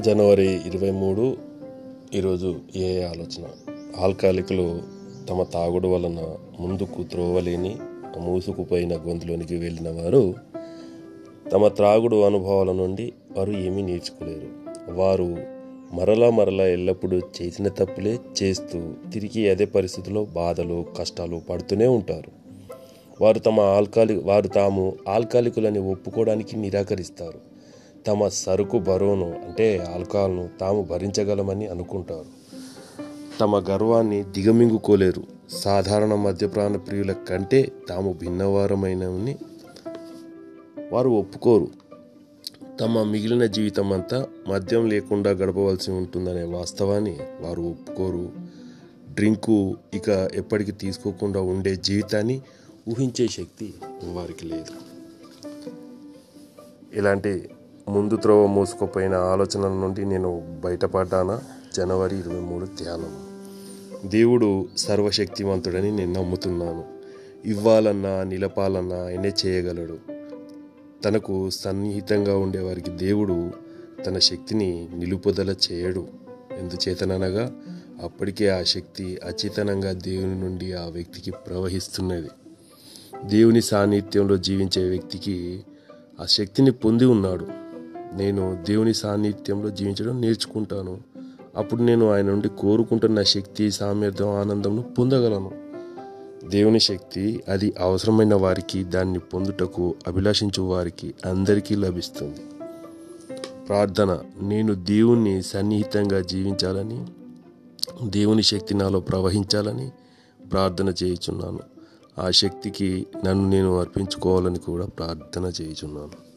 జనవరి ఇరవై మూడు ఈరోజు ఏ ఆలోచన? ఆల్కాలికులు తమ తాగుడు వలన ముందుకు త్రోవలేని మూసుకుపోయిన గొంతులోనికి వెళ్ళిన వారు తమ త్రాగుడు అనుభవాల నుండి వారు ఏమీ నేర్చుకోలేరు. వారు మరలా మరలా ఎల్లప్పుడూ చేసిన తప్పులే చేస్తూ తిరిగి అదే పరిస్థితిలో బాధలు కష్టాలు పడుతూనే ఉంటారు. వారు తమ ఆల్కాలి వారు తాము ఆల్కాలికులని ఒప్పుకోవడానికి నిరాకరిస్తారు. తమ సరుకు బరువును అంటే ఆల్కహాల్ను తాము భరించగలమని అనుకుంటారు. తమ గర్వాన్ని దిగమింగుకోలేరు. సాధారణ మద్యప్రాణ ప్రియుల కంటే తాము భిన్నవారమైనవని వారు ఒప్పుకోరు. తమ మిగిలిన జీవితం అంతా మద్యం లేకుండా గడపవలసి ఉంటుందనే వాస్తవాన్ని వారు ఒప్పుకోరు. డ్రింకు ఇక ఎప్పటికీ తీసుకోకుండా ఉండే జీవితాన్ని ఊహించే శక్తి వారికి లేదు. ఇలాంటి ముందు త్రోవ మూసుకుపోయిన ఆలోచనల నుండి నేను బయటపడ్డానా? జనవరి ఇరవై మూడు ధ్యానం. దేవుడు సర్వశక్తివంతుడని నేను నమ్ముతున్నాను. ఇవ్వాలన్నా నిలపాలన్నా ఆయనే చేయగలడు. తనకు సన్నిహితంగా ఉండేవారికి దేవుడు తన శక్తిని నిలుపుదల చేయడు. ఎందుచేతననగా అప్పటికే ఆ శక్తి అచేతనంగా దేవుని నుండి ఆ వ్యక్తికి ప్రవహిస్తున్నది. దేవుని సాన్నిధ్యంలో జీవించే వ్యక్తికి ఆ శక్తిని పొంది ఉన్నాడు. నేను దేవుని సాన్నిధ్యంలో జీవించడం నేర్చుకుంటాను. అప్పుడు నేను ఆయన నుండి కోరుకుంటున్న శక్తి సామర్థ్యం ఆనందంను పొందగలను. దేవుని శక్తి అది అవసరమైన వారికి దాన్ని పొందుటకు అభిలాషించు వారికి అందరికీ లభిస్తుంది. ప్రార్థన నేను దేవుణ్ణి సన్నిహితంగా జీవించాలని దేవుని శక్తి నాలో ప్రవహించాలని ప్రార్థన చేయుచున్నాను. ఆ శక్తికి నన్ను నేను అర్పించుకోవాలని కూడా ప్రార్థన చేయుచున్నాను.